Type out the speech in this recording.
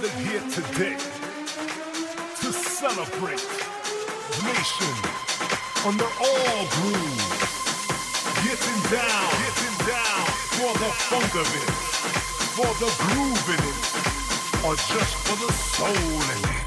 gathered here today to celebrate nation on the all groove. Getting down, getting down for the funk of it, for the groove in it, or just for the soul in it.